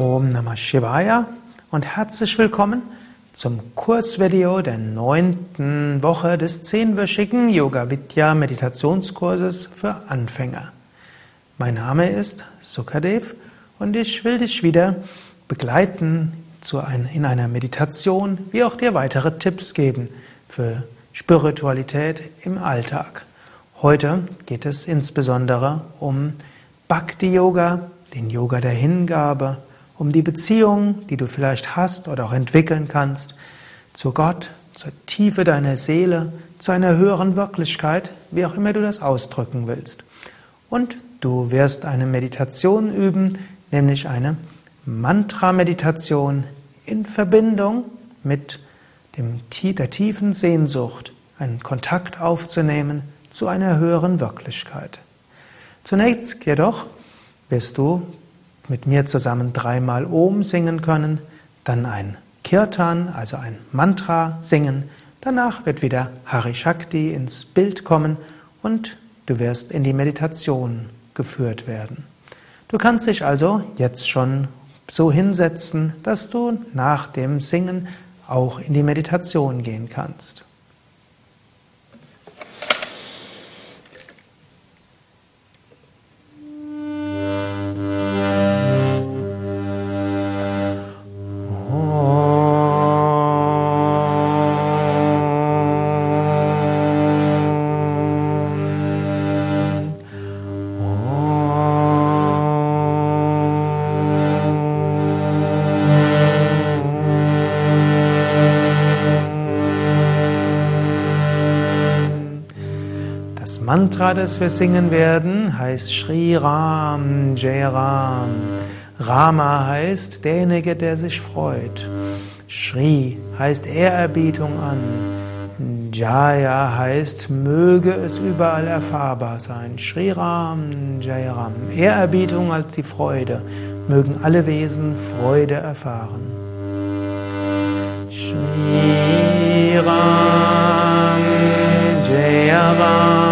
Om Namah Shivaya und herzlich willkommen zum Kursvideo der neunten Woche des zehnwöchigen Yoga Vidya Meditationskurses für Anfänger. Mein Name ist Sukadev und ich will dich wieder begleiten in einer Meditation, wie auch dir weitere Tipps geben für Spiritualität im Alltag. Heute geht es insbesondere um Bhakti Yoga, den Yoga der Hingabe, um die Beziehung, die du vielleicht hast oder auch entwickeln kannst, zu Gott, zur Tiefe deiner Seele, zu einer höheren Wirklichkeit, wie auch immer du das ausdrücken willst. Und du wirst eine Meditation üben, nämlich eine Mantra-Meditation in Verbindung mit dem, der tiefen Sehnsucht, einen Kontakt aufzunehmen zu einer höheren Wirklichkeit. Zunächst jedoch wirst du mit mir zusammen dreimal Om singen können, dann ein Kirtan, also ein Mantra singen, danach wird wieder Hari Shakti ins Bild kommen und du wirst in die Meditation geführt werden. Du kannst dich also jetzt schon so hinsetzen, dass du nach dem Singen auch in die Meditation gehen kannst. Mantra, das wir singen werden, heißt Shri Ram Jai Ram. Rama heißt derjenige, der sich freut. Shri heißt Ehrerbietung an. Jaya heißt, möge es überall erfahrbar sein. Shri Ram Jai Ram. Ehrerbietung als die Freude. Mögen alle Wesen Freude erfahren. Shri Ram Jai Ram.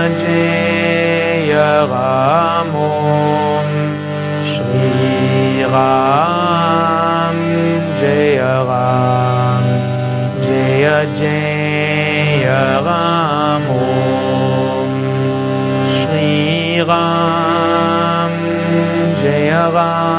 Jaya Ram Shri Ram Jaya Ram Ram Ram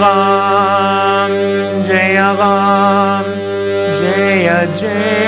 Ram, Jaya Ram, Jaya Jaya.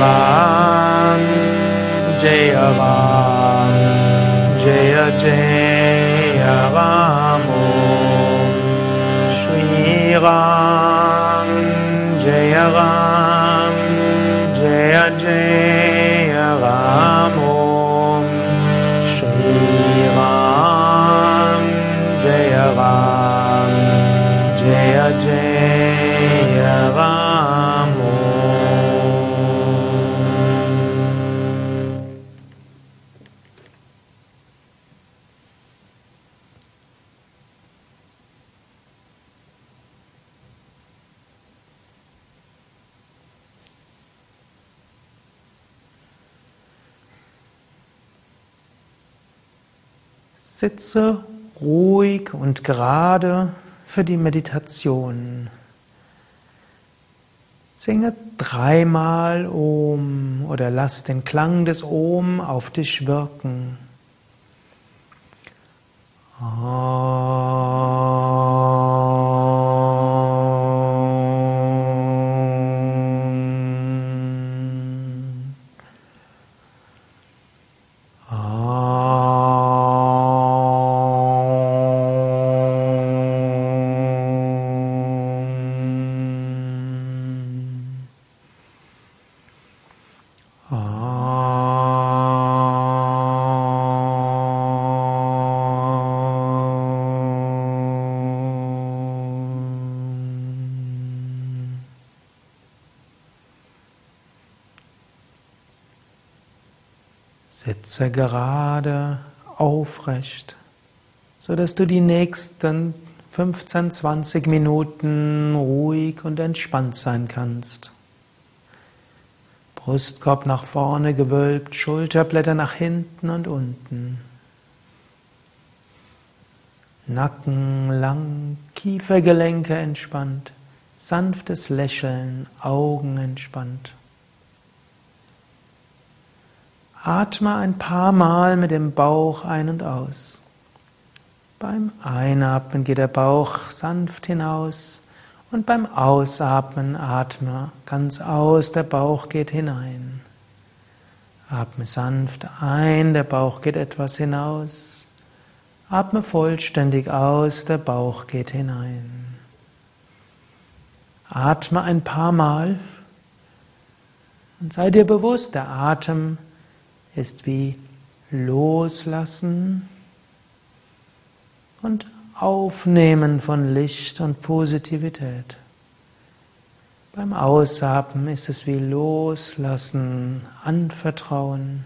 जयवाम जय जयवाम श्रीरा जय राम जय जय Sitze ruhig und gerade für die Meditation. Singe dreimal Om oder lass den Klang des Om auf dich wirken. Om. Sitze gerade aufrecht, so dass du die nächsten 15, 20 Minuten ruhig und entspannt sein kannst. Brustkorb nach vorne gewölbt, Schulterblätter nach hinten und unten. Nacken lang, Kiefergelenke entspannt, sanftes Lächeln, Augen entspannt. Atme ein paar Mal mit dem Bauch ein und aus. Beim Einatmen geht der Bauch sanft hinaus und beim Ausatmen atme ganz aus, der Bauch geht hinein. Atme sanft ein, der Bauch geht etwas hinaus. Atme vollständig aus, der Bauch geht hinein. Atme ein paar Mal und sei dir bewusst, der Atem ist wie Loslassen und Aufnehmen von Licht und Positivität. Beim Ausatmen ist es wie Loslassen, Anvertrauen.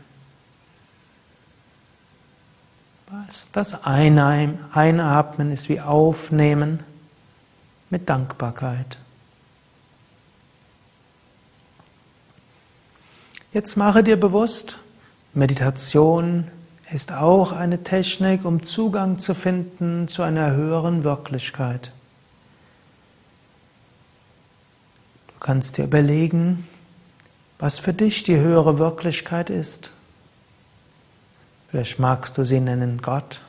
Das Einatmen ist wie Aufnehmen mit Dankbarkeit. Jetzt mache dir bewusst, Meditation ist auch eine Technik, um Zugang zu finden zu einer höheren Wirklichkeit. Du kannst dir überlegen, was für dich die höhere Wirklichkeit ist. Vielleicht magst du sie nennen Gott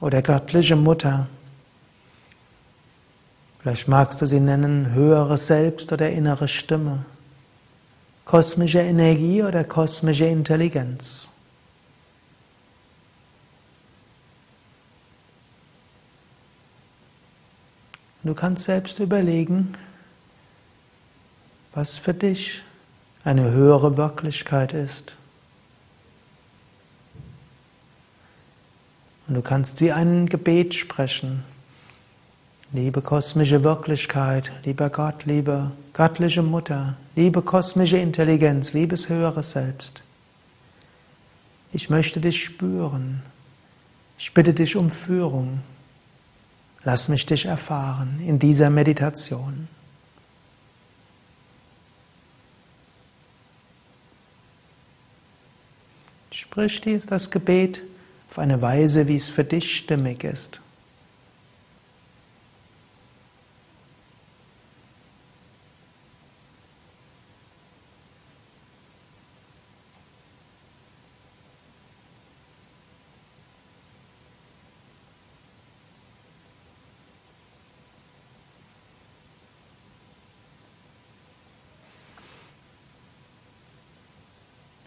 oder göttliche Mutter. Vielleicht magst du sie nennen höheres Selbst oder innere Stimme, kosmische Energie oder kosmische Intelligenz. Du kannst selbst überlegen, was für dich eine höhere Wirklichkeit ist. Und du kannst wie ein Gebet sprechen. Liebe kosmische Wirklichkeit, lieber Gott, liebe göttliche Mutter, liebe kosmische Intelligenz, liebes höheres Selbst. Ich möchte dich spüren. Ich bitte dich um Führung. Lass mich dich erfahren in dieser Meditation. Sprich das Gebet auf eine Weise, wie es für dich stimmig ist.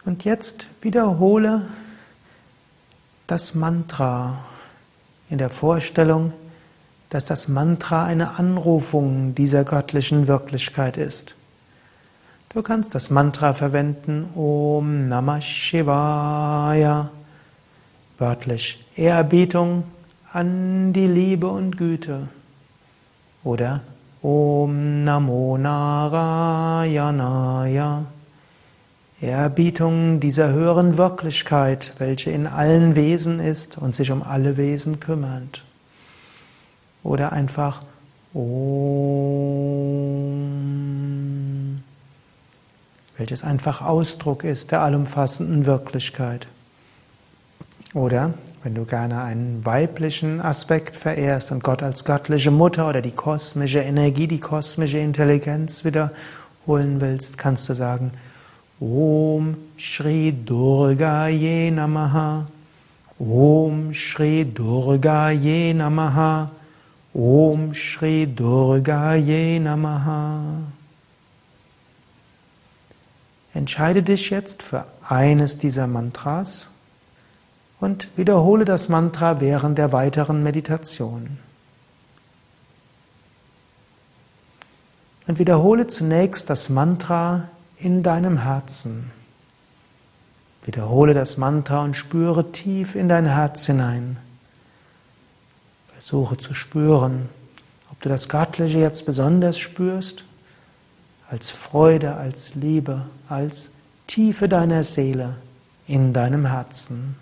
Und jetzt wiederhole das Mantra in der Vorstellung, dass das Mantra eine Anrufung dieser göttlichen Wirklichkeit ist. Du kannst das Mantra verwenden Om Namah Shivaya, wörtlich Ehrerbietung an die Liebe und Güte. Oder Om Namo Narayanaya Ehrbietung dieser höheren Wirklichkeit, welche in allen Wesen ist und sich um alle Wesen kümmert. Oder einfach Om, welches einfach Ausdruck ist der allumfassenden Wirklichkeit. Oder wenn du gerne einen weiblichen Aspekt verehrst und Gott als göttliche Mutter oder die kosmische Energie, die kosmische Intelligenz wiederholen willst, kannst du sagen, Om Shri Durga Namaha. Om Shri Durga Namaha. Om Shri Durga Namaha. Entscheide dich jetzt für eines dieser Mantras und wiederhole das Mantra während der weiteren Meditation. Und wiederhole zunächst das Mantra in deinem Herzen. Wiederhole das Mantra und spüre tief in dein Herz hinein. Versuche zu spüren, ob du das Göttliche jetzt besonders spürst, als Freude, als Liebe, als Tiefe deiner Seele in deinem Herzen.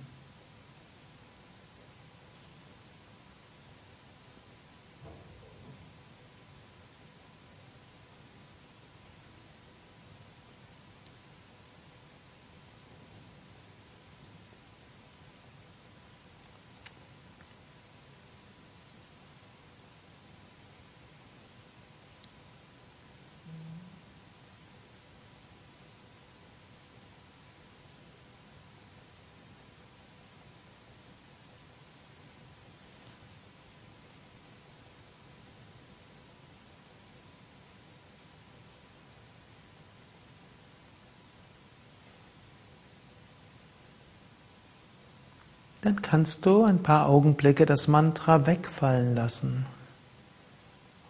Dann kannst du ein paar Augenblicke das Mantra wegfallen lassen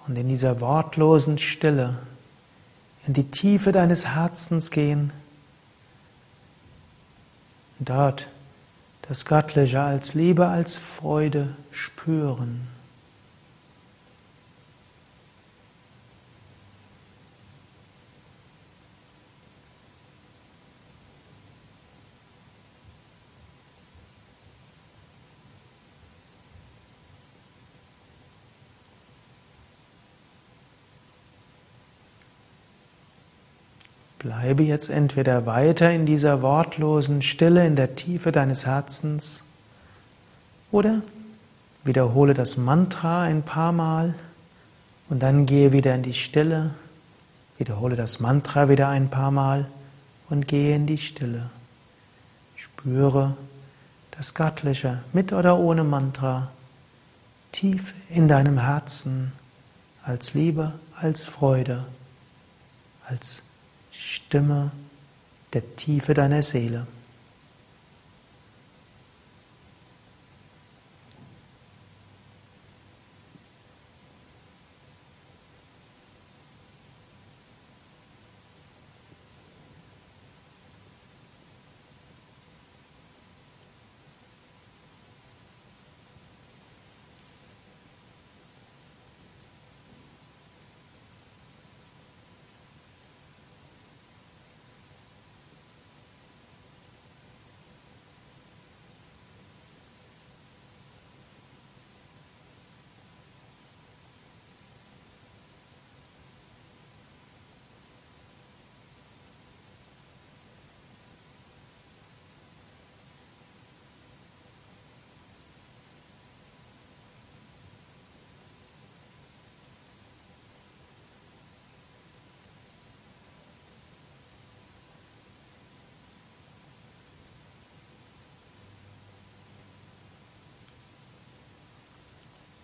und in dieser wortlosen Stille in die Tiefe deines Herzens gehen, dort das Göttliche als Liebe, als Freude spüren. Bleibe jetzt entweder weiter in dieser wortlosen Stille in der Tiefe deines Herzens oder wiederhole das Mantra ein paar Mal und dann gehe wieder in die Stille, wiederhole das Mantra wieder ein paar Mal und gehe in die Stille. Spüre das Göttliche mit oder ohne Mantra tief in deinem Herzen als Liebe, als Freude, als Stimme der Tiefe deiner Seele.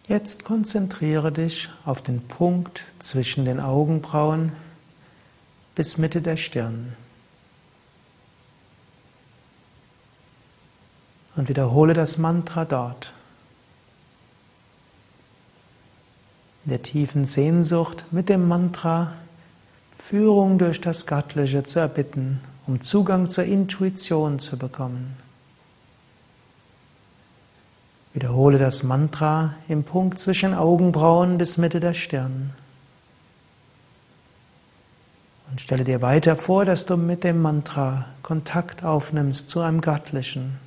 Jetzt konzentriere dich auf den Punkt zwischen den Augenbrauen bis Mitte der Stirn. Und wiederhole das Mantra dort. In der tiefen Sehnsucht mit dem Mantra Führung durch das Göttliche zu erbitten, um Zugang zur Intuition zu bekommen. Wiederhole das Mantra im Punkt zwischen Augenbrauen bis Mitte der Stirn. Und stelle dir weiter vor, dass du mit dem Mantra Kontakt aufnimmst zu einem Göttlichen.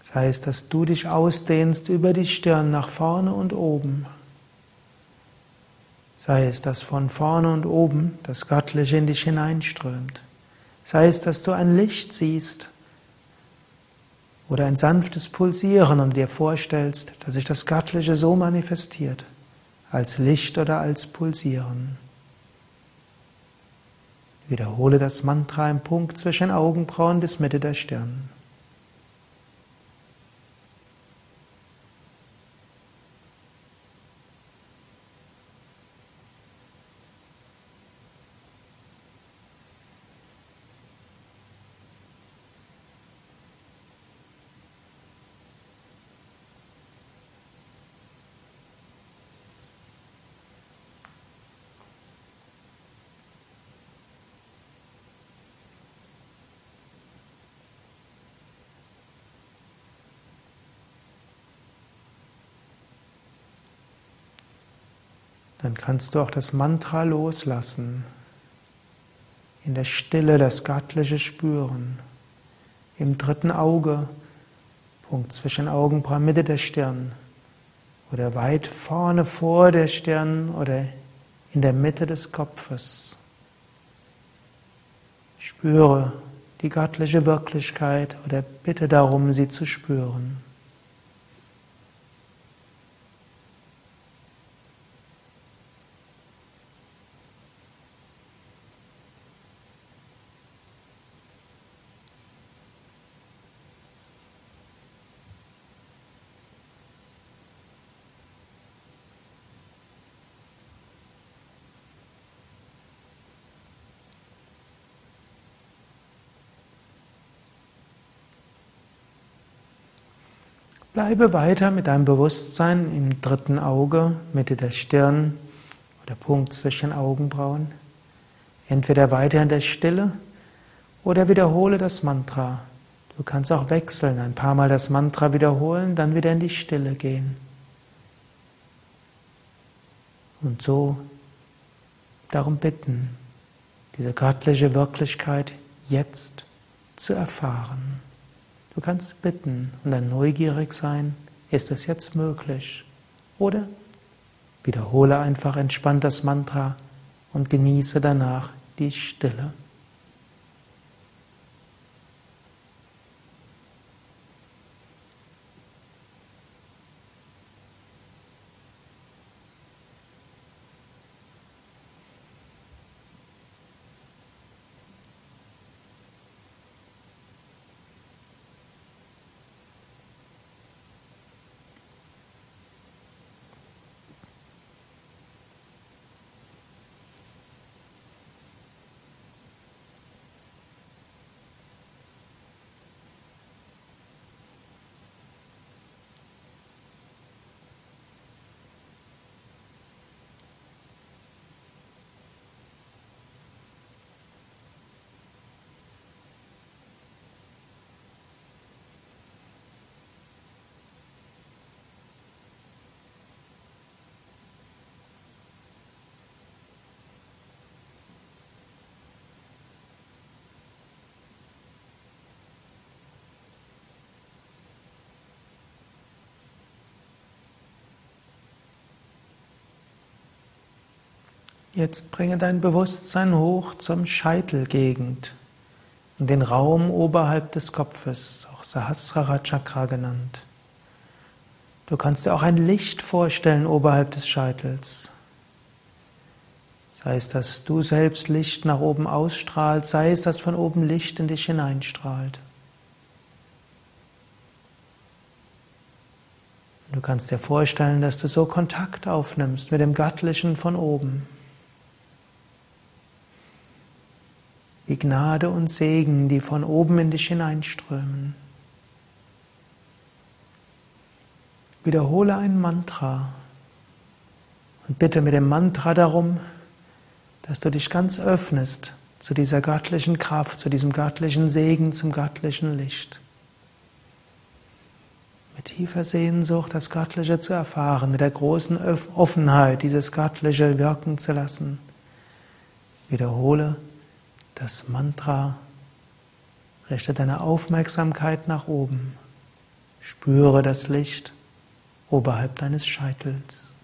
Das heißt, dass du dich ausdehnst über die Stirn nach vorne und oben. Sei es, dass von vorne und oben das Göttliche in dich hineinströmt. Sei es, dass du ein Licht siehst oder ein sanftes Pulsieren und dir vorstellst, dass sich das Göttliche so manifestiert, als Licht oder als Pulsieren. Wiederhole das Mantra im Punkt zwischen Augenbrauen bis Mitte der Stirn. Dann kannst du auch das Mantra loslassen, in der Stille das Göttliche spüren, im dritten Auge, Punkt zwischen Augenbrauen, Mitte der Stirn oder weit vorne vor der Stirn oder in der Mitte des Kopfes. Spüre die göttliche Wirklichkeit oder bitte darum, sie zu spüren. Bleibe weiter mit deinem Bewusstsein im dritten Auge, Mitte der Stirn oder Punkt zwischen Augenbrauen. Entweder weiter in der Stille oder wiederhole das Mantra. Du kannst auch wechseln, ein paar Mal das Mantra wiederholen, dann wieder in die Stille gehen. Und so darum bitten, diese göttliche Wirklichkeit jetzt zu erfahren. Du kannst bitten und dann neugierig sein, ist es jetzt möglich? Oder wiederhole einfach entspannt das Mantra und genieße danach die Stille. Jetzt bringe dein Bewusstsein hoch zum Scheitelgegend, in den Raum oberhalb des Kopfes, auch Sahasrara Chakra genannt. Du kannst dir auch ein Licht vorstellen oberhalb des Scheitels. Sei es, dass du selbst Licht nach oben ausstrahlst, sei es, dass von oben Licht in dich hineinstrahlt. Und du kannst dir vorstellen, dass du so Kontakt aufnimmst mit dem Göttlichen von oben. Wie Gnade und Segen, die von oben in dich hineinströmen. Wiederhole ein Mantra und bitte mit dem Mantra darum, dass du dich ganz öffnest zu dieser göttlichen Kraft, zu diesem göttlichen Segen, zum göttlichen Licht. Mit tiefer Sehnsucht das Göttliche zu erfahren, mit der großen Offenheit dieses Göttliche wirken zu lassen. Wiederhole das Mantra, richte deine Aufmerksamkeit nach oben, spüre das Licht oberhalb deines Scheitels.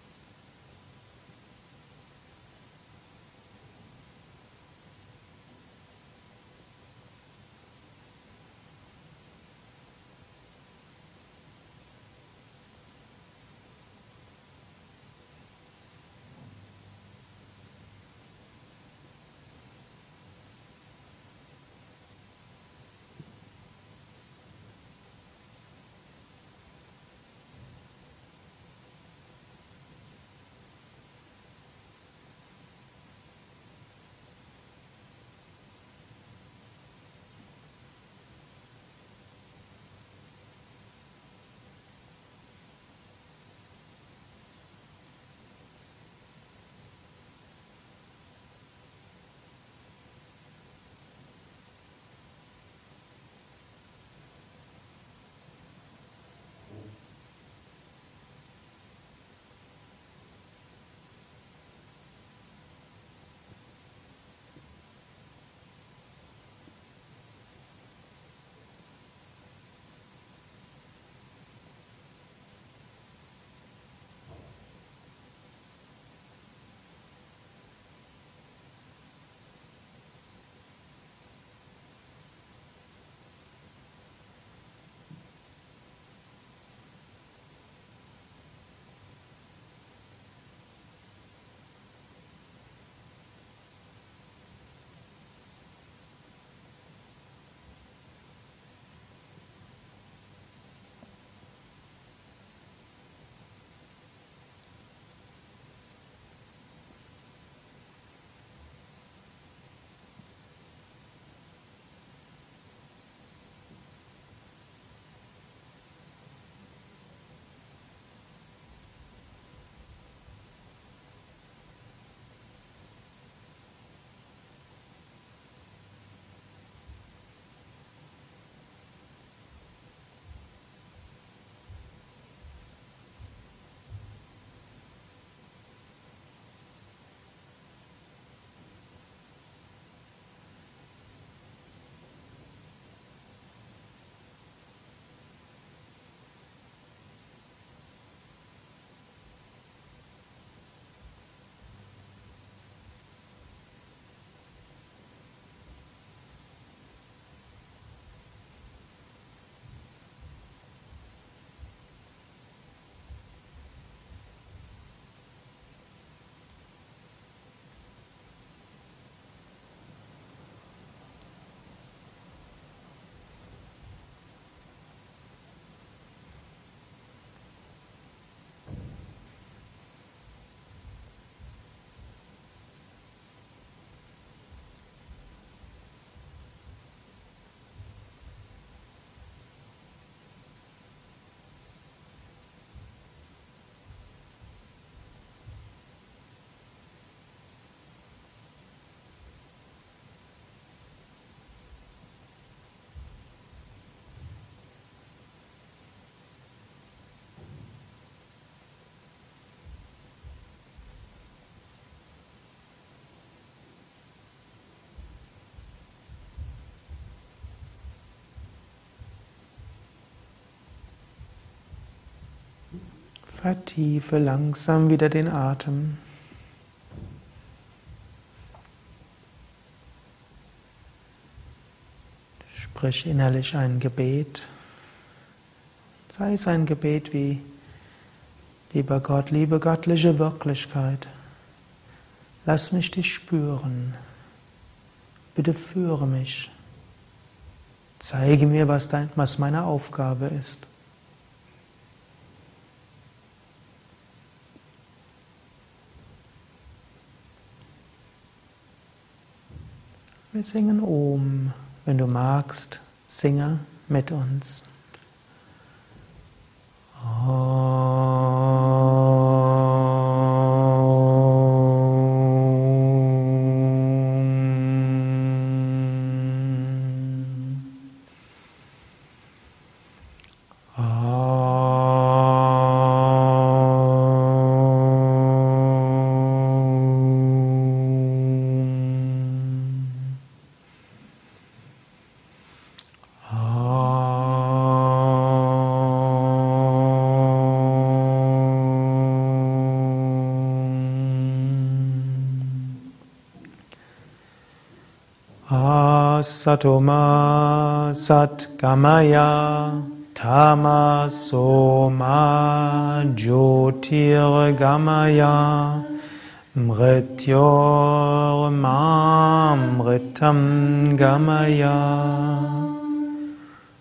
Vertiefe langsam wieder den Atem. Sprich innerlich ein Gebet. Sei es ein Gebet wie, lieber Gott, liebe göttliche Wirklichkeit, lass mich dich spüren. Bitte führe mich. Zeige mir, was, dein, was meine Aufgabe ist. Wir singen Om. Wenn du magst, singe mit uns. Satoma Satgamaya Tamasoma Jyotirgamaya Mrityormamritam Gamaya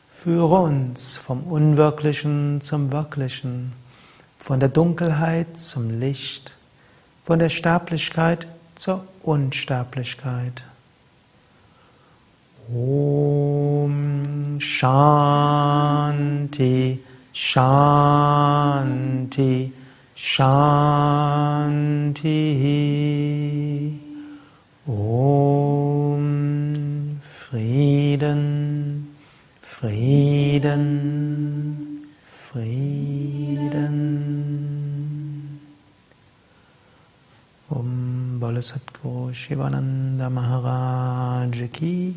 Führe uns vom Unwirklichen zum Wirklichen, von der Dunkelheit zum Licht, von der Sterblichkeit zur Unsterblichkeit. Om Shanti Shanti Shanti. Om Frieden Frieden Frieden. Om Bala Satguru Shivananda Maharaj Ki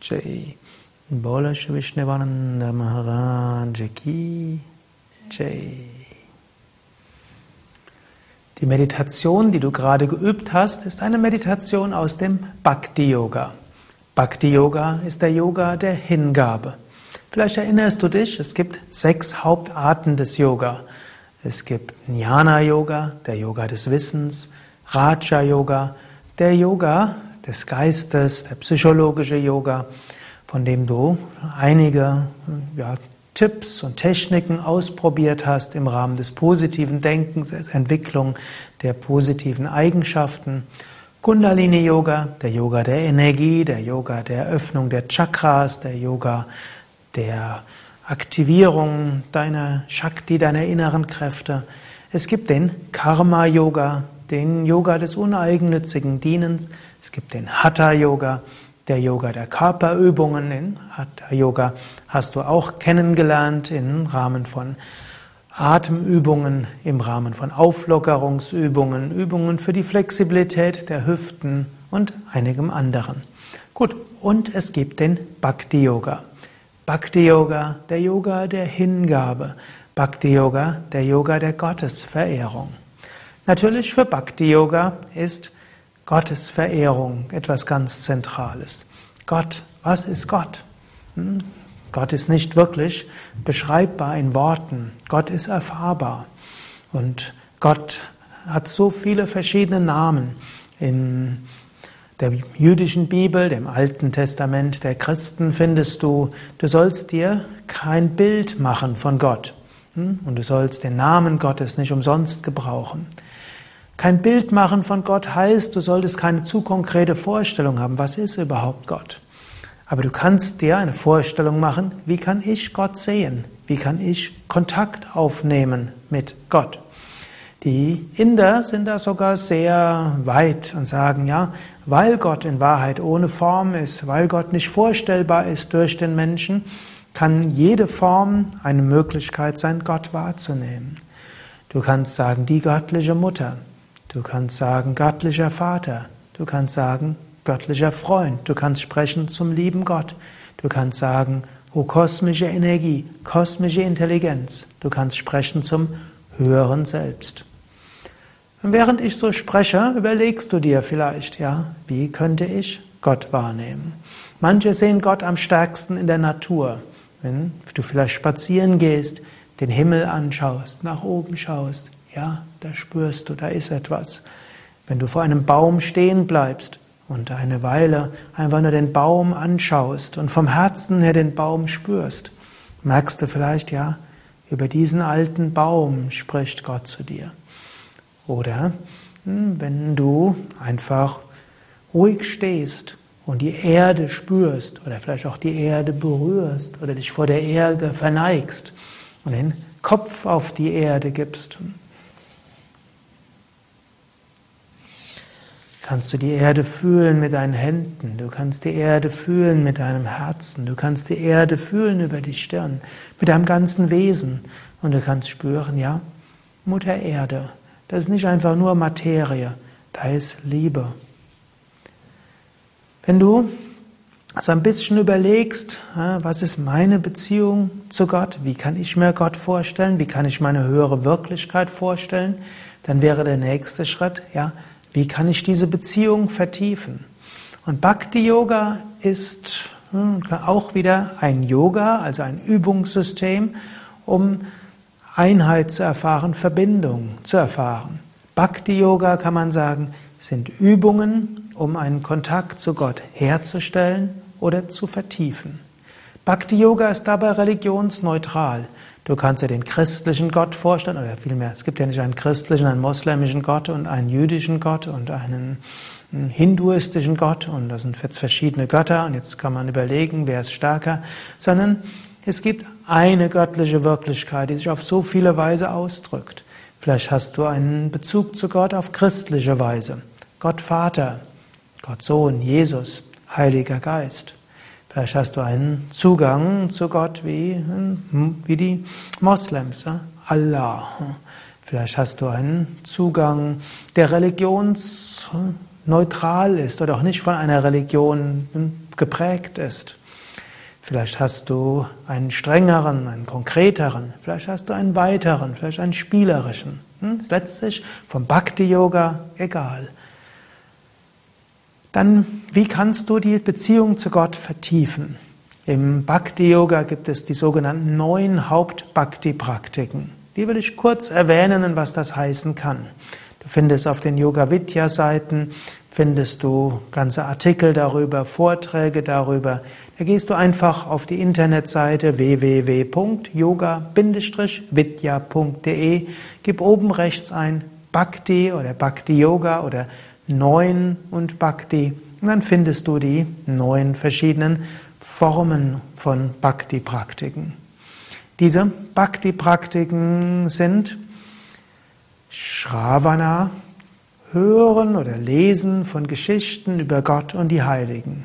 Jai. Bola Vishnevananda Maharaj Jai. Die Meditation, die du gerade geübt hast, ist eine Meditation aus dem Bhakti Yoga. Bhakti Yoga ist der Yoga der Hingabe. Vielleicht erinnerst du dich, es gibt sechs Hauptarten des Yoga. Es gibt Jnana Yoga, der Yoga des Wissens, Raja Yoga, der Yoga des Geistes, der psychologische Yoga, von dem du einige ja, Tipps und Techniken ausprobiert hast im Rahmen des positiven Denkens, der Entwicklung der positiven Eigenschaften. Kundalini Yoga, der Yoga der Energie, der Yoga der Öffnung der Chakras, der Yoga der Aktivierung deiner Shakti, deiner inneren Kräfte. Es gibt den Karma Yoga, den Yoga des uneigennützigen Dienens. Es gibt den Hatha Yoga, der Yoga der Körperübungen. Den Hatha Yoga hast du auch kennengelernt im Rahmen von Atemübungen, im Rahmen von Auflockerungsübungen, Übungen für die Flexibilität der Hüften und einigem anderen. Gut, und es gibt den Bhakti Yoga. Bhakti Yoga, der Yoga der Hingabe. Bhakti Yoga, der Yoga der Gottesverehrung. Natürlich für Bhakti Yoga ist Gottesverehrung etwas ganz Zentrales. Gott, was ist Gott? Hm? Gott ist nicht wirklich beschreibbar in Worten. Gott ist erfahrbar. Und Gott hat so viele verschiedene Namen. In der jüdischen Bibel, dem Alten Testament der Christen findest du, du sollst dir kein Bild machen von Gott. Hm? Und du sollst den Namen Gottes nicht umsonst gebrauchen. Kein Bild machen von Gott heißt, du solltest keine zu konkrete Vorstellung haben, was ist überhaupt Gott. Aber du kannst dir eine Vorstellung machen, wie kann ich Gott sehen? Wie kann ich Kontakt aufnehmen mit Gott? Die Inder sind da sogar sehr weit und sagen, ja, weil Gott in Wahrheit ohne Form ist, weil Gott nicht vorstellbar ist durch den Menschen, kann jede Form eine Möglichkeit sein, Gott wahrzunehmen. Du kannst sagen, die göttliche Mutter. Du kannst sagen, göttlicher Vater. Du kannst sagen, göttlicher Freund. Du kannst sprechen zum lieben Gott. Du kannst sagen, o kosmische Energie, kosmische Intelligenz. Du kannst sprechen zum höheren Selbst. Und während ich so spreche, überlegst du dir vielleicht, ja, wie könnte ich Gott wahrnehmen? Manche sehen Gott am stärksten in der Natur. Wenn du vielleicht spazieren gehst, den Himmel anschaust, nach oben schaust, ja, da spürst du, da ist etwas. Wenn du vor einem Baum stehen bleibst und eine Weile einfach nur den Baum anschaust und vom Herzen her den Baum spürst, merkst du vielleicht, ja, über diesen alten Baum spricht Gott zu dir. Oder hm, wenn du einfach ruhig stehst und die Erde spürst oder vielleicht auch die Erde berührst oder dich vor der Erde verneigst und den Kopf auf die Erde gibst. Kannst du die Erde fühlen mit deinen Händen, du kannst die Erde fühlen mit deinem Herzen, du kannst die Erde fühlen über die Stirn, mit deinem ganzen Wesen. Und du kannst spüren, ja, Mutter Erde, das ist nicht einfach nur Materie, da ist Liebe. Wenn du so ein bisschen überlegst, was ist meine Beziehung zu Gott, wie kann ich mir Gott vorstellen, wie kann ich meine höhere Wirklichkeit vorstellen, dann wäre der nächste Schritt, ja, wie kann ich diese Beziehung vertiefen? Und Bhakti Yoga ist hm, auch wieder ein Yoga, also ein Übungssystem, um Einheit zu erfahren, Verbindung zu erfahren. Bhakti Yoga kann man sagen, sind Übungen, um einen Kontakt zu Gott herzustellen oder zu vertiefen. Bhakti Yoga ist dabei religionsneutral. Du kannst dir den christlichen Gott vorstellen, oder vielmehr, es gibt ja nicht einen christlichen, einen moslemischen Gott und einen jüdischen Gott und einen hinduistischen Gott und das sind jetzt verschiedene Götter und jetzt kann man überlegen, wer ist stärker, sondern es gibt eine göttliche Wirklichkeit, die sich auf so viele Weise ausdrückt. Vielleicht hast du einen Bezug zu Gott auf christliche Weise. Gott Vater, Gott Sohn, Jesus, Heiliger Geist. Vielleicht hast du einen Zugang zu Gott wie, wie die Moslems, Allah. Vielleicht hast du einen Zugang, der religionsneutral ist oder auch nicht von einer Religion geprägt ist. Vielleicht hast du einen strengeren, einen konkreteren, vielleicht hast du einen weiteren, vielleicht einen spielerischen. Hm? Ist letztlich vom Bhakti-Yoga egal. Dann, wie kannst du die Beziehung zu Gott vertiefen? Im Bhakti-Yoga gibt es die sogenannten neun Haupt-Bhakti-Praktiken. Die will ich kurz erwähnen und was das heißen kann. Du findest auf den Yoga-Vidya-Seiten, findest du ganze Artikel darüber, Vorträge darüber. Da gehst du einfach auf die Internetseite www.yoga-vidya.de, gib oben rechts ein Bhakti oder Bhakti Yoga oder neun und Bhakti. Und dann findest du die neun verschiedenen Formen von Bhakti-Praktiken. Diese Bhakti-Praktiken sind Shravana, Hören oder Lesen von Geschichten über Gott und die Heiligen.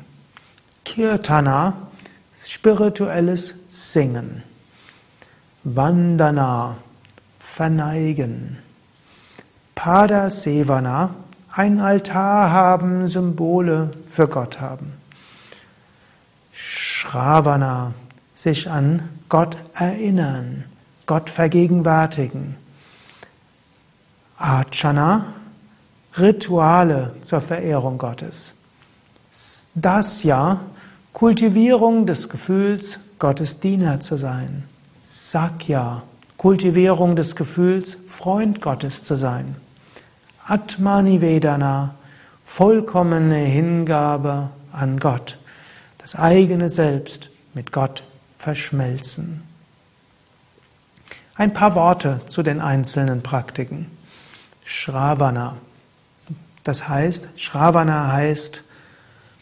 Kirtana, spirituelles Singen. Vandana, Verneigen. Padasevana, ein Altar haben, Symbole für Gott haben. Shravana, sich an Gott erinnern, Gott vergegenwärtigen. Archana, Rituale zur Verehrung Gottes. Dasya, Kultivierung des Gefühls, Gottes Diener zu sein. Sakya, Kultivierung des Gefühls, Freund Gottes zu sein. Atmani Vedana, vollkommene Hingabe an Gott, das eigene Selbst mit Gott verschmelzen. Ein paar Worte zu den einzelnen Praktiken. Shravana. Das heißt, Shravana heißt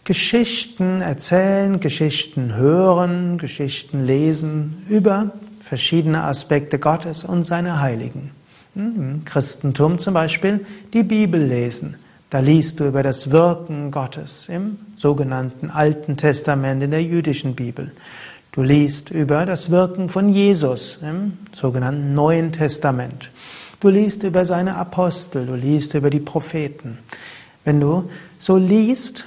Geschichten erzählen, Geschichten hören, Geschichten lesen über verschiedene Aspekte Gottes und seine Heiligen. Im Christentum zum Beispiel die Bibel lesen. Da liest du über das Wirken Gottes im sogenannten Alten Testament in der jüdischen Bibel. Du liest über das Wirken von Jesus im sogenannten Neuen Testament. Du liest über seine Apostel, du liest über die Propheten. Wenn du so liest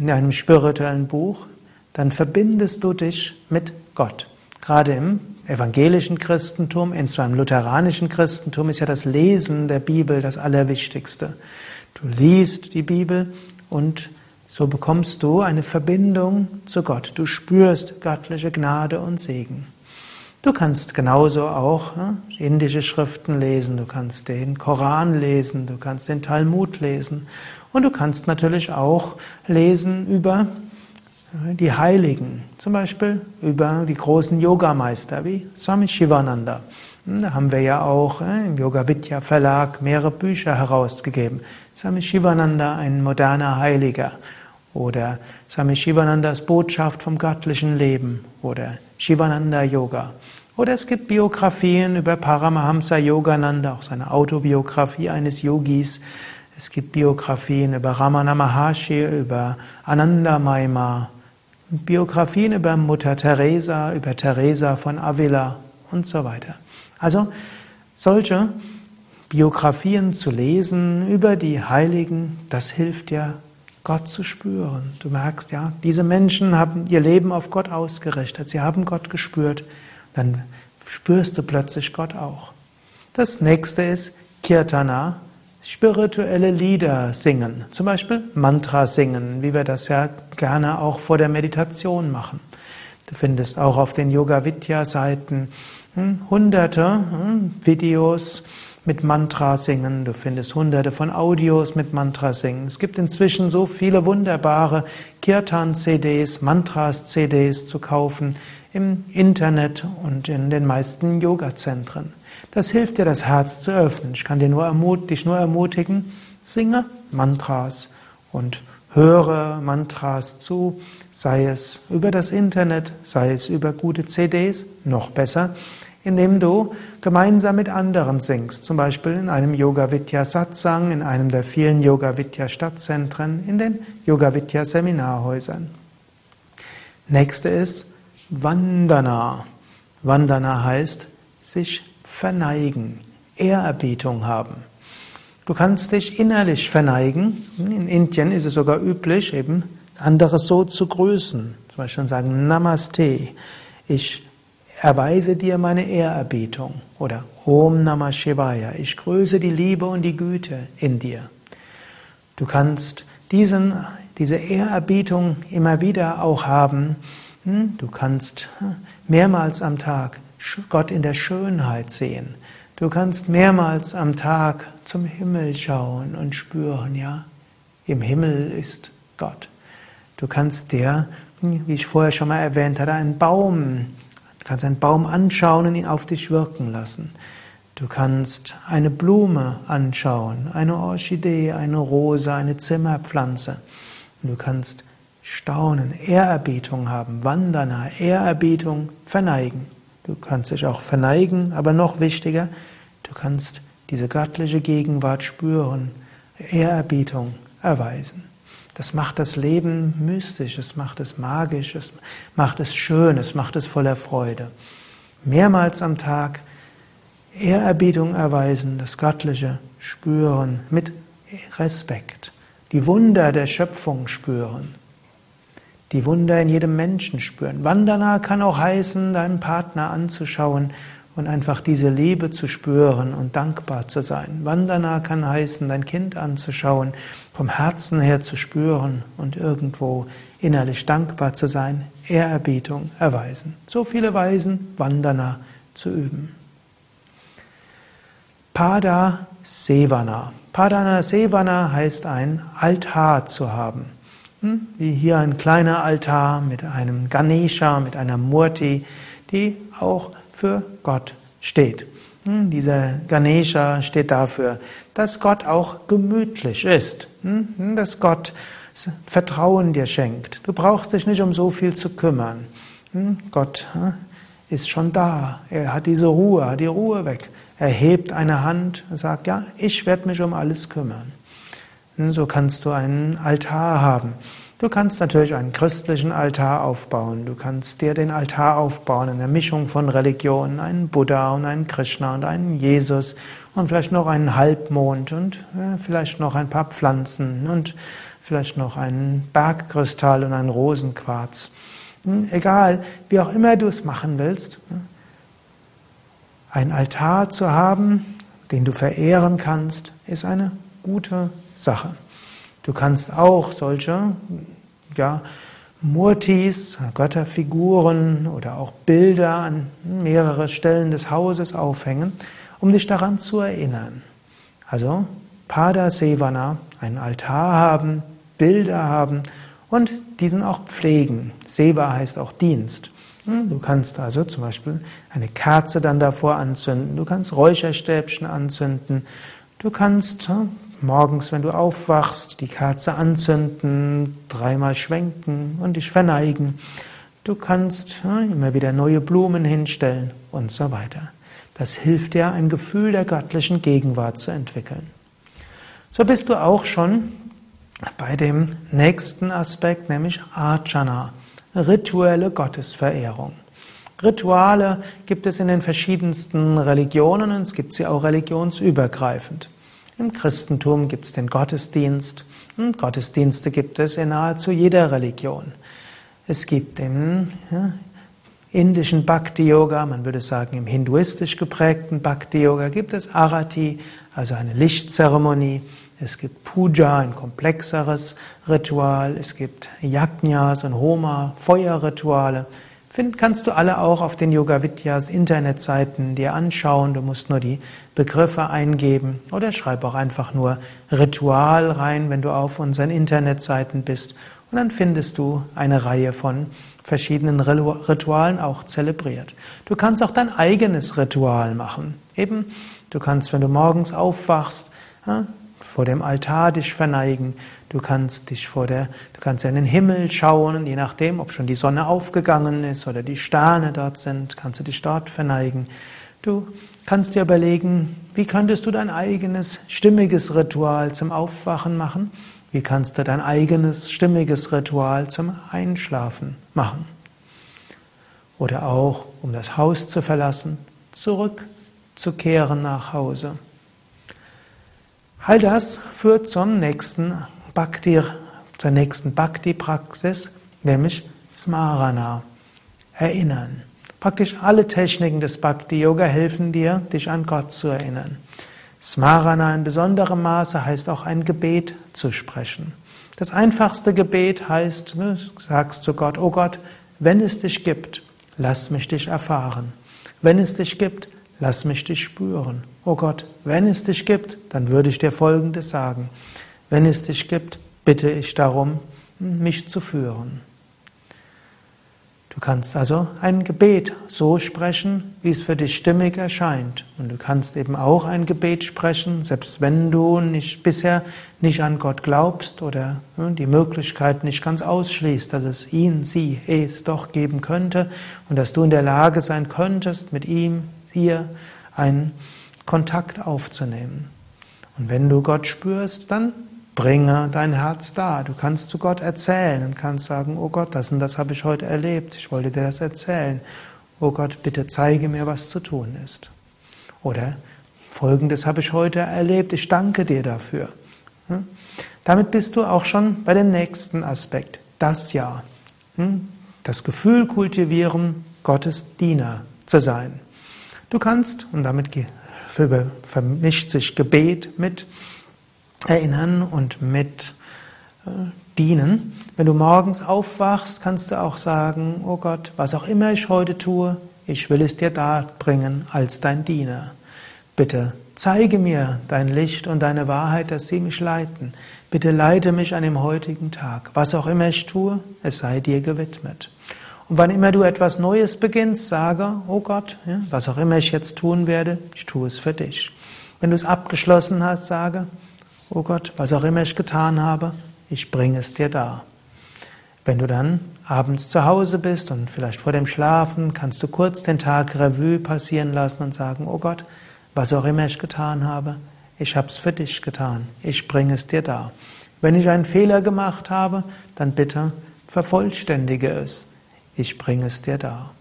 in einem spirituellen Buch, dann verbindest du dich mit Gott. Gerade im evangelischen Christentum, insbesondere im lutheranischen Christentum, ist ja das Lesen der Bibel das Allerwichtigste. Du liest die Bibel und so bekommst du eine Verbindung zu Gott. Du spürst göttliche Gnade und Segen. Du kannst genauso auch indische Schriften lesen, du kannst den Koran lesen, du kannst den Talmud lesen und du kannst natürlich auch lesen über die Heiligen, zum Beispiel über die großen Yogameister wie Swami Shivananda. Hm, da haben wir ja auch äh, im Yoga Vidya Verlag mehrere Bücher herausgegeben. Swami Shivananda, ein moderner Heiliger. oder Swami Shivanandas Botschaft vom göttlichen Leben oder Shivananda Yoga. Oder es gibt Biografien über Paramahamsa Yogananda, auch seine Autobiografie eines Yogis. Es gibt Biografien über Ramana Maharshi, über Ananda Maima, Biografien über Mutter Teresa, über Teresa von Avila und so weiter. Also solche Biografien zu lesen über die Heiligen, das hilft ja, Gott zu spüren. Du merkst ja, diese Menschen haben ihr Leben auf Gott ausgerichtet, sie haben Gott gespürt, dann spürst du plötzlich Gott auch. Das nächste ist Kirtana, spirituelle Lieder singen, zum Beispiel Mantra singen, wie wir das ja gerne auch vor der Meditation machen. Du findest auch auf den Yoga Vidya Seiten hm, hunderte hm, Videos mit Mantra singen. Du findest hunderte von Audios mit Mantra singen. Es gibt inzwischen so viele wunderbare Kirtan-CDs, Mantras-CDs zu kaufen im Internet und in den meisten Yoga-Zentren. Das hilft dir, das Herz zu öffnen. Ich kann dir nur dich nur ermutigen, singe Mantras und höre Mantras zu, sei es über das Internet, sei es über gute CDs, noch besser, indem du gemeinsam mit anderen singst, zum Beispiel in einem Yoga Vidya Satsang, in einem der vielen Yoga Vidya Stadtzentren, in den Yoga Vidya Seminarhäusern. Nächste ist Vandana. Vandana heißt sich verneigen, Ehrerbietung haben. Du kannst dich innerlich verneigen. In Indien ist es sogar üblich, eben andere so zu grüßen. Zum Beispiel sagen Namaste. Ich erweise dir meine Ehrerbietung. Oder Om Namah Shivaya. Ich grüße die Liebe und die Güte in dir. Du kannst diesen, diese Ehrerbietung immer wieder auch haben. Hm? Du kannst hm, mehrmals am Tag Gott in der Schönheit sehen. Du kannst mehrmals am Tag zum Himmel schauen und spüren, ja, im Himmel ist Gott. Du kannst dir, wie ich vorher schon mal erwähnt hatte, einen Baum, du kannst einen Baum anschauen und ihn auf dich wirken lassen. Du kannst eine Blume anschauen, eine Orchidee, eine Rose, eine Zimmerpflanze. Du kannst staunen, Ehrerbietung haben, Wandern, Ehrerbietung, verneigen. Du kannst dich auch verneigen, aber noch wichtiger, du kannst diese göttliche Gegenwart spüren, Ehrerbietung erweisen. Das macht das Leben mystisch, es macht es magisch, es macht es schön, es macht es voller Freude. Mehrmals am Tag Ehrerbietung erweisen, das Göttliche spüren mit Respekt, die Wunder der Schöpfung spüren die Wunder in jedem Menschen spüren. Vandana kann auch heißen, deinen Partner anzuschauen und einfach diese Liebe zu spüren und dankbar zu sein. Vandana kann heißen, dein Kind anzuschauen, vom Herzen her zu spüren und irgendwo innerlich dankbar zu sein, Ehrerbietung erweisen. So viele Weisen, Vandana zu üben. Pada Sevana. Padana Sevana heißt ein Altar zu haben. Hm? Wie hier ein kleiner Altar mit einem Ganesha, mit einer Murti, die auch für Gott steht. Hm? Dieser Ganesha steht dafür, dass Gott auch gemütlich ist, hm? dass Gott Vertrauen dir schenkt. Du brauchst dich nicht um so viel zu kümmern. Gott ist schon da. Er hat diese Ruhe, hat die Ruhe weg. Er hebt eine Hand und sagt, ja, ich werde mich um alles kümmern. So kannst du einen Altar haben. Du kannst natürlich einen christlichen Altar aufbauen. Du kannst dir den Altar aufbauen in der Mischung von Religionen, einen Buddha und einen Krishna und einen Jesus und vielleicht noch einen Halbmond und ja, vielleicht noch ein paar Pflanzen und vielleicht noch einen Bergkristall und einen Rosenquarz. Hm, egal, wie auch immer du es machen willst, ein Altar zu haben, den du verehren kannst, ist eine gute Sache. Du kannst auch solche ja, Murtis, Götterfiguren oder auch Bilder an mehrere Stellen des Hauses aufhängen, um dich daran zu erinnern. Also Pada Sevana, einen Altar haben, Bilder haben und diesen auch pflegen. Seva heißt auch Dienst. Hm, du kannst also zum Beispiel eine Kerze dann davor anzünden, du kannst Räucherstäbchen anzünden, du kannst hm, morgens, wenn du aufwachst, die Kerze anzünden, dreimal schwenken und dich verneigen. Du kannst immer wieder neue Blumen hinstellen und so weiter. Das hilft dir, ein Gefühl der göttlichen Gegenwart zu entwickeln. So bist du auch schon bei dem nächsten Aspekt, nämlich Archana, rituelle Gottesverehrung. Rituale gibt es in den verschiedensten Religionen und es gibt sie auch religionsübergreifend. Im Christentum gibt es den Gottesdienst und Gottesdienste gibt es in nahezu jeder Religion. Es gibt im ja, indischen Bhakti-Yoga, man würde sagen im hinduistisch geprägten Bhakti-Yoga, gibt es Arati, also eine Lichtzeremonie. Es gibt Puja, ein komplexeres Ritual. Es gibt Yajnas und Homa, Feuerrituale. Find, kannst du alle auch auf den Yoga Vidyas Internetseiten dir anschauen. Du musst nur die Begriffe eingeben oder schreib auch einfach nur Ritual rein, wenn du auf unseren Internetseiten bist. Und dann findest du eine Reihe von verschiedenen Ritualen auch zelebriert. Du kannst auch dein eigenes Ritual machen. Eben, du kannst, wenn du morgens aufwachst, vor dem Altar dich verneigen. Du kannst dich vor der, du kannst in den Himmel schauen, je nachdem, ob schon die Sonne aufgegangen ist oder die Sterne dort sind, kannst du dich dort verneigen. Du kannst dir überlegen, wie könntest du dein eigenes stimmiges Ritual zum Aufwachen machen? Wie kannst du dein eigenes stimmiges Ritual zum Einschlafen machen? Oder auch, um das Haus zu verlassen, zurückzukehren nach Hause. All das führt zum nächsten Bhakti, zur nächsten Bhakti-Praxis, nämlich Smarana, erinnern. Praktisch alle Techniken des Bhakti-Yoga helfen dir, dich an Gott zu erinnern. Smarana in besonderem Maße heißt auch ein Gebet zu sprechen. Das einfachste Gebet heißt, du sagst zu Gott, oh Gott, wenn es dich gibt, lass mich dich erfahren. Wenn es dich gibt, lass mich dich spüren. Oh Gott, wenn es dich gibt, dann würde ich dir Folgendes sagen. Wenn es dich gibt, bitte ich darum, mich zu führen. Du kannst also ein Gebet so sprechen, wie es für dich stimmig erscheint. Und du kannst eben auch ein Gebet sprechen, selbst wenn du nicht, bisher nicht an Gott glaubst oder die Möglichkeit nicht ganz ausschließt, dass es ihn, sie, es doch geben könnte und dass du in der Lage sein könntest, mit ihm, ihr einen Kontakt aufzunehmen. Und wenn du Gott spürst, dann bringe dein Herz da. Du kannst zu Gott erzählen und kannst sagen, oh Gott, das und das habe ich heute erlebt, ich wollte dir das erzählen. Oh Gott, bitte zeige mir, was zu tun ist. Oder Folgendes habe ich heute erlebt, ich danke dir dafür. Hm? Damit bist du auch schon bei dem nächsten Aspekt, das Ja. Hm? Das Gefühl kultivieren, Gottes Diener zu sein. Du kannst, und damit vermischt sich Gebet mit Erinnern und mit äh, Dienen. Wenn du morgens aufwachst, kannst du auch sagen, oh Gott, was auch immer ich heute tue, ich will es dir darbringen als dein Diener. Bitte zeige mir dein Licht und deine Wahrheit, dass sie mich leiten. Bitte leite mich an dem heutigen Tag. Was auch immer ich tue, es sei dir gewidmet. Und wann immer du etwas Neues beginnst, sage, oh Gott, ja, was auch immer ich jetzt tun werde, ich tue es für dich. Wenn du es abgeschlossen hast, sage, oh Gott, was auch immer ich getan habe, ich bringe es dir dar. Wenn du dann abends zu Hause bist und vielleicht vor dem Schlafen, kannst du kurz den Tag Revue passieren lassen und sagen, oh Gott, was auch immer ich getan habe, ich habe es für dich getan, ich bringe es dir dar. Wenn ich einen Fehler gemacht habe, dann bitte vervollständige es ich bringe es dir dar.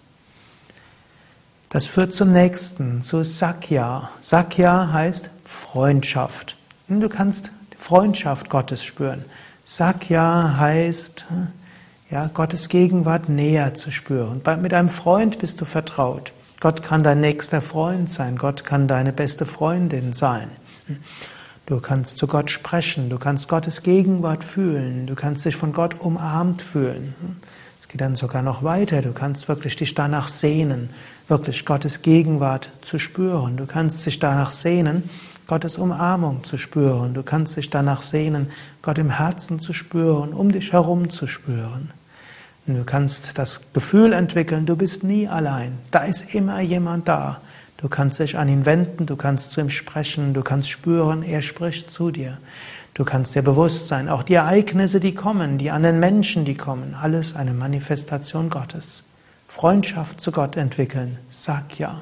Das führt zum nächsten, zu Sakya. Sakya heißt Freundschaft. Du kannst Freundschaft Gottes spüren. Sakya heißt, ja, Gottes Gegenwart näher zu spüren. Mit einem Freund bist du vertraut. Gott kann dein nächster Freund sein. Gott kann deine beste Freundin sein. Du kannst zu Gott sprechen. Du kannst Gottes Gegenwart fühlen. Du kannst dich von Gott umarmt fühlen. Geh dann sogar noch weiter. Du kannst wirklich dich danach sehnen, wirklich Gottes Gegenwart zu spüren. Du kannst dich danach sehnen, Gottes Umarmung zu spüren. Du kannst dich danach sehnen, Gott im Herzen zu spüren, um dich herum zu spüren. Und du kannst das Gefühl entwickeln, du bist nie allein. Da ist immer jemand da. Du kannst dich an ihn wenden, du kannst zu ihm sprechen, du kannst spüren, er spricht zu dir. Du kannst dir bewusst sein, auch die Ereignisse, die kommen, die anderen Menschen, die kommen, alles eine Manifestation Gottes. Freundschaft zu Gott entwickeln, sag ja.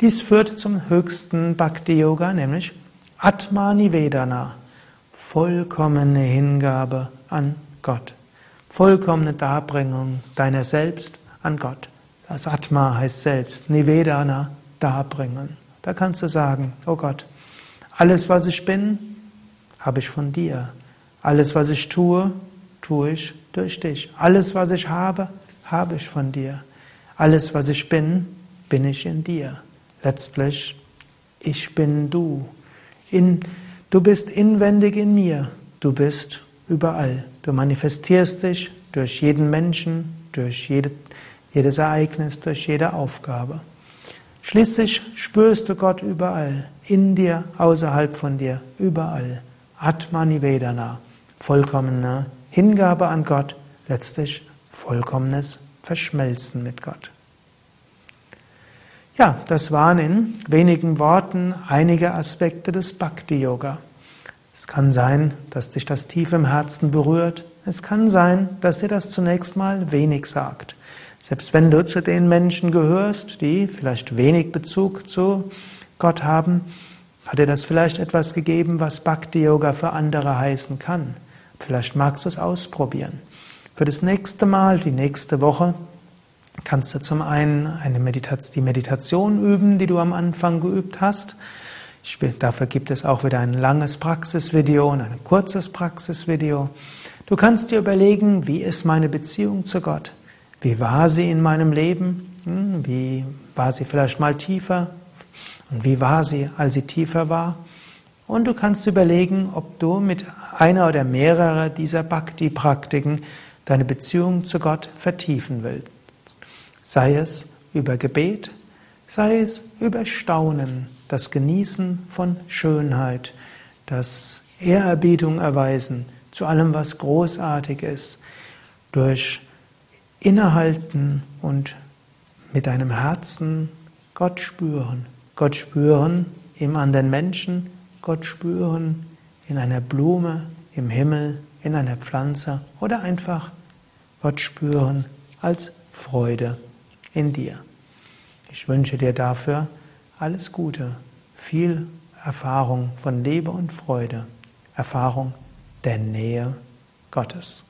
Dies führt zum höchsten Bhakti-Yoga, nämlich Atmani Vedana, vollkommene Hingabe an Gott, vollkommene Darbringung deiner selbst an Gott. Das Atma heißt selbst, Nivedana, Darbringen. Da kannst du sagen, oh Gott, alles, was ich bin, habe ich von dir. Alles, was ich tue, tue ich durch dich. Alles, was ich habe, habe ich von dir. Alles, was ich bin, bin ich in dir. Letztlich, ich bin du. In, du bist inwendig in mir. Du bist überall. Du manifestierst dich durch jeden Menschen, durch jede, jedes Ereignis, durch jede Aufgabe. Schließlich spürst du Gott überall, in dir, außerhalb von dir, überall. Atmani Vedana, vollkommene Hingabe an Gott, letztlich vollkommenes Verschmelzen mit Gott. Ja, das waren in wenigen Worten einige Aspekte des Bhakti-Yoga. Es kann sein, dass dich das tief im Herzen berührt. Es kann sein, dass dir das zunächst mal wenig sagt. Selbst wenn du zu den Menschen gehörst, die vielleicht wenig Bezug zu Gott haben, hat dir das vielleicht etwas gegeben, was Bhakti Yoga für andere heißen kann? Vielleicht magst du es ausprobieren. Für das nächste Mal, die nächste Woche, kannst du zum einen eine Meditation, die Meditation üben, die du am Anfang geübt hast. Ich, dafür gibt es auch wieder ein langes Praxisvideo und ein kurzes Praxisvideo. Du kannst dir überlegen, wie ist meine Beziehung zu Gott? Wie war sie in meinem Leben? Hm, wie war sie vielleicht mal tiefer? Und wie war sie, als sie tiefer war? Und du kannst überlegen, ob du mit einer oder mehrerer dieser Bhakti-Praktiken deine Beziehung zu Gott vertiefen willst. Sei es über Gebet, sei es über Staunen, das Genießen von Schönheit, das Ehrerbietung erweisen zu allem, was großartig ist, durch Innehalten und mit deinem Herzen Gott spüren. Gott spüren im anderen Menschen, Gott spüren in einer Blume, im Himmel, in einer Pflanze oder einfach Gott spüren als Freude in dir. Ich wünsche dir dafür alles Gute, viel Erfahrung von Liebe und Freude, Erfahrung der Nähe Gottes.